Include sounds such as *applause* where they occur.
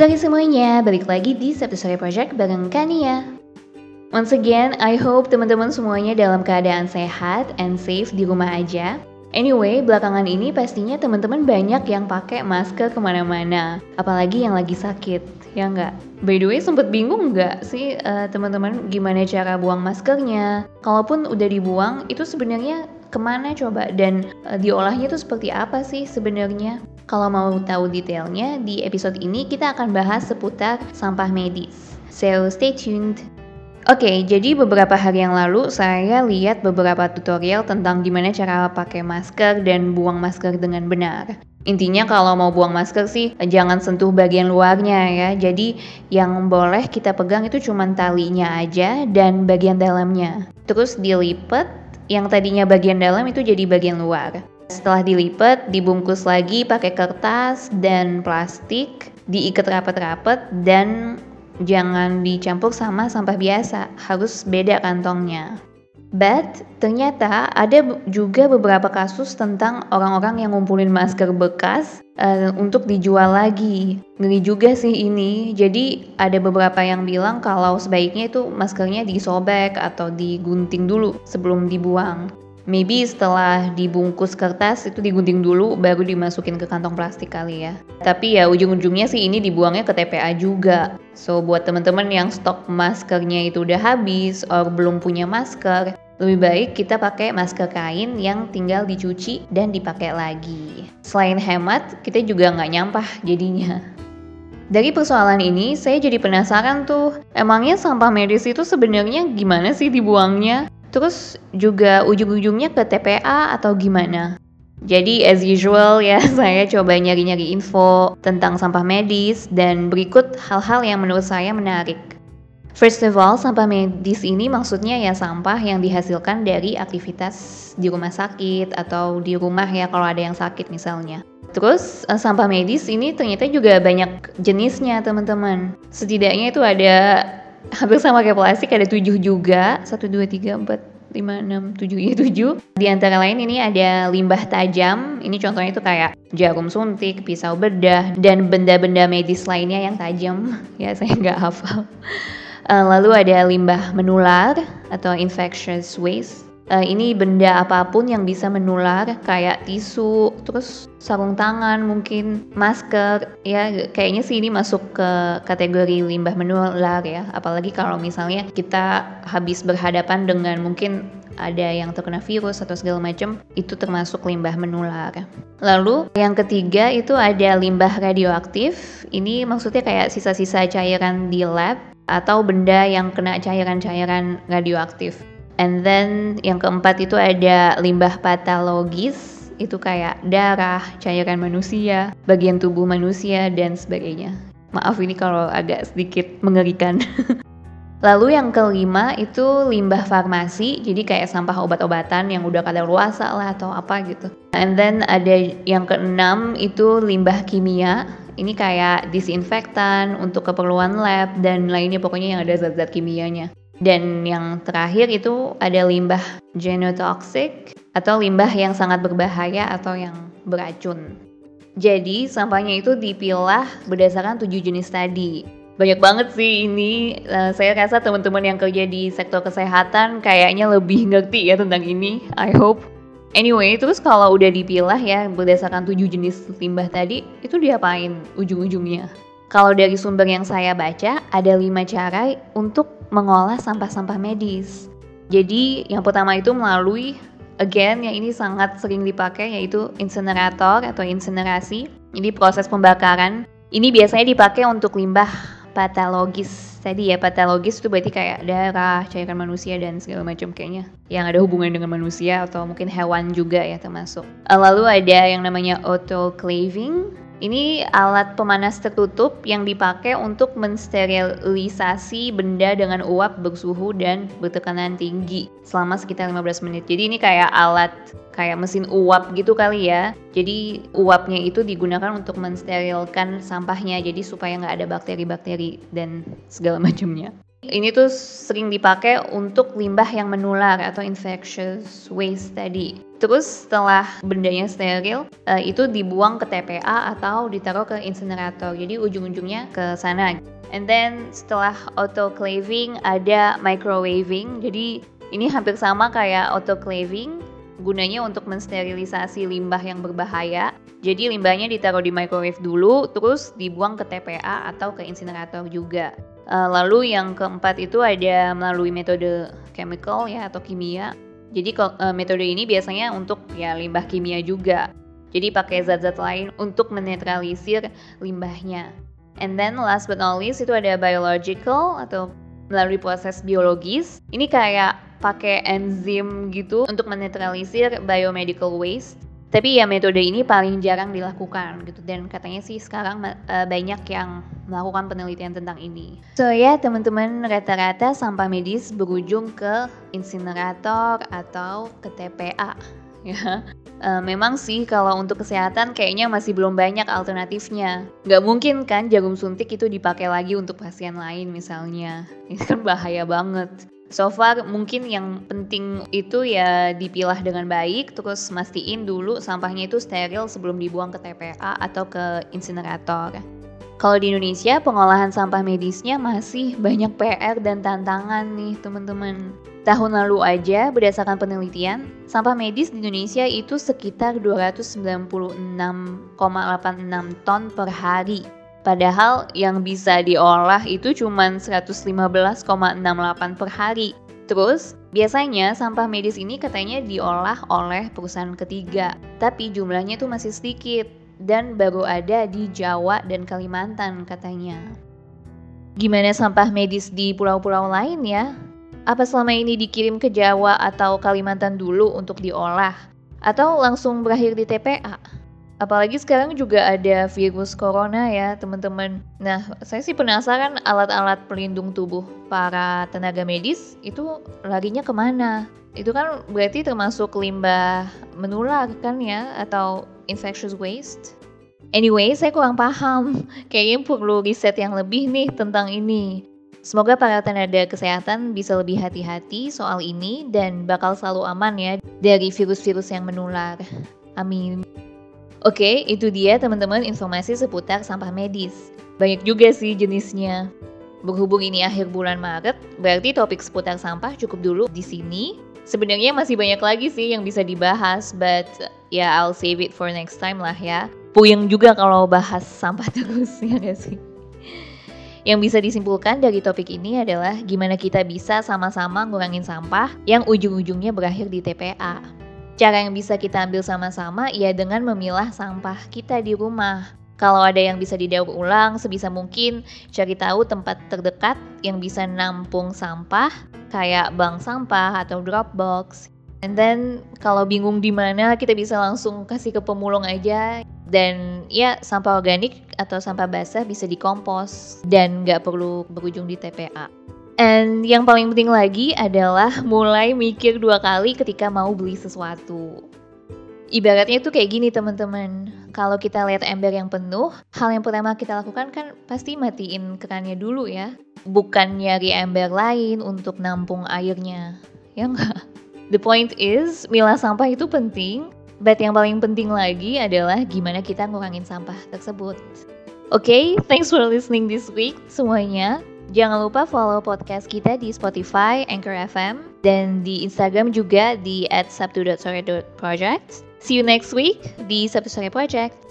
Sorry semuanya, balik lagi di Sabtu Sore Project bareng Kania. Once again, I hope teman-teman semuanya dalam keadaan sehat and safe di rumah aja. Anyway, belakangan ini pastinya teman-teman banyak yang pakai masker ke mana-mana, apalagi yang lagi sakit, ya nggak? By the way, sempet bingung nggak sih uh, teman-teman gimana cara buang maskernya? Kalaupun udah dibuang, itu sebenarnya ke mana coba dan uh, diolahnya itu seperti apa sih sebenarnya? Kalau mau tahu detailnya, di episode ini kita akan bahas seputar sampah medis. So stay tuned. Oke, okay, jadi beberapa hari yang lalu saya lihat beberapa tutorial tentang gimana cara pakai masker dan buang masker dengan benar. Intinya kalau mau buang masker sih jangan sentuh bagian luarnya ya. Jadi yang boleh kita pegang itu cuma talinya aja dan bagian dalamnya. Terus dilipat, yang tadinya bagian dalam itu jadi bagian luar. Setelah dilipat, dibungkus lagi pakai kertas dan plastik, diikat rapat-rapat dan Jangan dicampur sama sampah biasa, harus beda kantongnya. But ternyata ada juga beberapa kasus tentang orang-orang yang ngumpulin masker bekas uh, untuk dijual lagi. Ngeri juga sih ini. Jadi ada beberapa yang bilang kalau sebaiknya itu maskernya disobek atau digunting dulu sebelum dibuang. Maybe setelah dibungkus kertas itu digunting dulu baru dimasukin ke kantong plastik kali ya. Tapi ya ujung-ujungnya sih ini dibuangnya ke TPA juga. So buat teman-teman yang stok maskernya itu udah habis or belum punya masker, lebih baik kita pakai masker kain yang tinggal dicuci dan dipakai lagi. Selain hemat, kita juga nggak nyampah jadinya. Dari persoalan ini, saya jadi penasaran tuh, emangnya sampah medis itu sebenarnya gimana sih dibuangnya? Terus juga ujung-ujungnya ke TPA atau gimana? Jadi as usual ya *laughs* saya coba nyari-nyari info tentang sampah medis dan berikut hal-hal yang menurut saya menarik. First of all, sampah medis ini maksudnya ya sampah yang dihasilkan dari aktivitas di rumah sakit atau di rumah ya kalau ada yang sakit misalnya. Terus eh, sampah medis ini ternyata juga banyak jenisnya teman-teman. Setidaknya itu ada hampir sama kayak plastik ada tujuh juga satu dua tiga empat lima enam tujuh ya tujuh. Di antara lain ini ada limbah tajam. Ini contohnya itu kayak jarum suntik pisau bedah dan benda-benda medis lainnya yang tajam. *laughs* Ya saya nggak hafal. Uh, lalu ada limbah menular atau infectious waste uh, ini benda apa pun yang bisa menular kayak tisu, terus sarung tangan, mungkin masker, ya kayaknya sih ini masuk ke kategori limbah menular ya. Apalagi kalau misalnya kita habis berhadapan dengan mungkin ada yang terkena virus atau segala macam, itu termasuk limbah menular. Lalu yang ketiga itu ada limbah radioaktif. Ini maksudnya kayak sisa-sisa cairan di lab atau benda yang kena cairan-cairan radioaktif. And then yang keempat itu ada limbah patologis, itu kayak darah, cairan manusia, bagian tubuh manusia, dan sebagainya. Maaf ini kalau agak sedikit mengerikan. *laughs* Lalu yang kelima itu limbah farmasi, jadi kayak sampah obat-obatan yang udah kadar luasa lah atau apa gitu. And then ada yang keenam itu limbah kimia, ini kayak disinfektan untuk keperluan lab dan lainnya pokoknya yang ada zat-zat kimianya. Dan yang terakhir itu ada limbah genotoxic atau limbah yang sangat berbahaya atau yang beracun. Jadi sampahnya itu dipilah berdasarkan tujuh jenis tadi. Banyak banget sih ini. Uh, saya rasa teman-teman yang kerja di sektor kesehatan kayaknya lebih ngerti ya tentang ini. I hope. Anyway, terus kalau udah dipilah ya berdasarkan tujuh jenis limbah tadi, itu diapain ujung-ujungnya? Kalau dari sumber yang saya baca, ada lima cara untuk mengolah sampah-sampah medis. Jadi yang pertama itu melalui again yang ini sangat sering dipakai yaitu insinerator atau insinerasi. Jadi proses pembakaran ini biasanya dipakai untuk limbah patologis. Tadi ya patologis itu berarti kayak darah, cairan manusia dan segala macam kayaknya yang ada hubungan dengan manusia atau mungkin hewan juga ya termasuk. Lalu ada yang namanya autoclaving ini alat pemanas tertutup yang dipakai untuk mensterilisasi benda dengan uap bersuhu dan bertekanan tinggi selama sekitar 15 menit. Jadi ini kayak alat kayak mesin uap gitu kali ya. Jadi uapnya itu digunakan untuk mensterilkan sampahnya jadi supaya nggak ada bakteri-bakteri dan segala *laughs* macamnya. Ini tuh sering dipakai untuk limbah yang menular atau infectious waste tadi. Terus setelah bendanya steril, uh, itu dibuang ke TPA atau ditaruh ke incinerator. Jadi ujung-ujungnya ke sana. And then setelah autoclaving ada microwaving. Jadi ini hampir sama kayak autoclaving, gunanya untuk mensterilisasi limbah yang berbahaya. Jadi limbahnya ditaruh di microwave dulu, terus dibuang ke TPA atau ke incinerator juga. Uh, lalu yang keempat itu ada melalui metode chemical ya atau kimia. Jadi uh, metode ini biasanya untuk ya limbah kimia juga. Jadi pakai zat-zat lain untuk menetralisir limbahnya. And then last but not least itu ada biological atau melalui proses biologis. Ini kayak pakai enzim gitu untuk menetralisir biomedical waste tapi ya metode ini paling jarang dilakukan gitu dan katanya sih sekarang uh, banyak yang melakukan penelitian tentang ini. So ya teman-teman rata-rata sampah medis berujung ke insinerator atau ke TPA *laughs* ya. Uh, memang sih kalau untuk kesehatan kayaknya masih belum banyak alternatifnya. Gak mungkin kan jarum suntik itu dipakai lagi untuk pasien lain misalnya. Ini kan bahaya banget. So far mungkin yang penting itu ya dipilah dengan baik terus mastiin dulu sampahnya itu steril sebelum dibuang ke TPA atau ke insinerator. Kalau di Indonesia pengolahan sampah medisnya masih banyak PR dan tantangan nih teman-teman. Tahun lalu aja berdasarkan penelitian, sampah medis di Indonesia itu sekitar 296,86 ton per hari Padahal yang bisa diolah itu cuma 115,68 per hari. Terus, biasanya sampah medis ini katanya diolah oleh perusahaan ketiga, tapi jumlahnya tuh masih sedikit dan baru ada di Jawa dan Kalimantan katanya. Gimana sampah medis di pulau-pulau lain ya? Apa selama ini dikirim ke Jawa atau Kalimantan dulu untuk diolah? Atau langsung berakhir di TPA? Apalagi sekarang juga ada virus corona ya teman-teman. Nah saya sih penasaran alat-alat pelindung tubuh para tenaga medis itu larinya ke mana? Itu kan berarti termasuk limbah menular kan ya atau infectious waste? Anyway, saya kurang paham. *laughs* Kayaknya perlu riset yang lebih nih tentang ini. Semoga para tenaga kesehatan bisa lebih hati-hati soal ini dan bakal selalu aman ya dari virus-virus yang menular. Amin. Oke, itu dia teman-teman informasi seputar sampah medis. Banyak juga sih jenisnya. Berhubung ini akhir bulan Maret, berarti topik seputar sampah cukup dulu di sini. Sebenarnya masih banyak lagi sih yang bisa dibahas, but ya yeah, I'll save it for next time lah ya. Puyeng juga kalau bahas sampah *laughs* terus, ya gak sih? Yang bisa disimpulkan dari topik ini adalah gimana kita bisa sama-sama ngurangin sampah yang ujung-ujungnya berakhir di TPA. Cara yang bisa kita ambil sama-sama ya dengan memilah sampah kita di rumah. Kalau ada yang bisa didaur ulang, sebisa mungkin cari tahu tempat terdekat yang bisa nampung sampah, kayak bank sampah atau drop box. And then kalau bingung di mana, kita bisa langsung kasih ke pemulung aja. Dan ya sampah organik atau sampah basah bisa dikompos dan nggak perlu berujung di TPA. And yang paling penting lagi adalah mulai mikir dua kali ketika mau beli sesuatu. Ibaratnya itu kayak gini teman-teman. Kalau kita lihat ember yang penuh, hal yang pertama kita lakukan kan pasti matiin kerannya dulu ya. Bukan nyari ember lain untuk nampung airnya. Ya enggak? The point is, milah sampah itu penting, but yang paling penting lagi adalah gimana kita ngurangin sampah tersebut. Oke, okay, thanks for listening this week semuanya. Jangan lupa follow podcast kita di Spotify, Anchor FM, dan di Instagram juga di @sabtu.sore.project. See you next week di Sabtu Sore Project.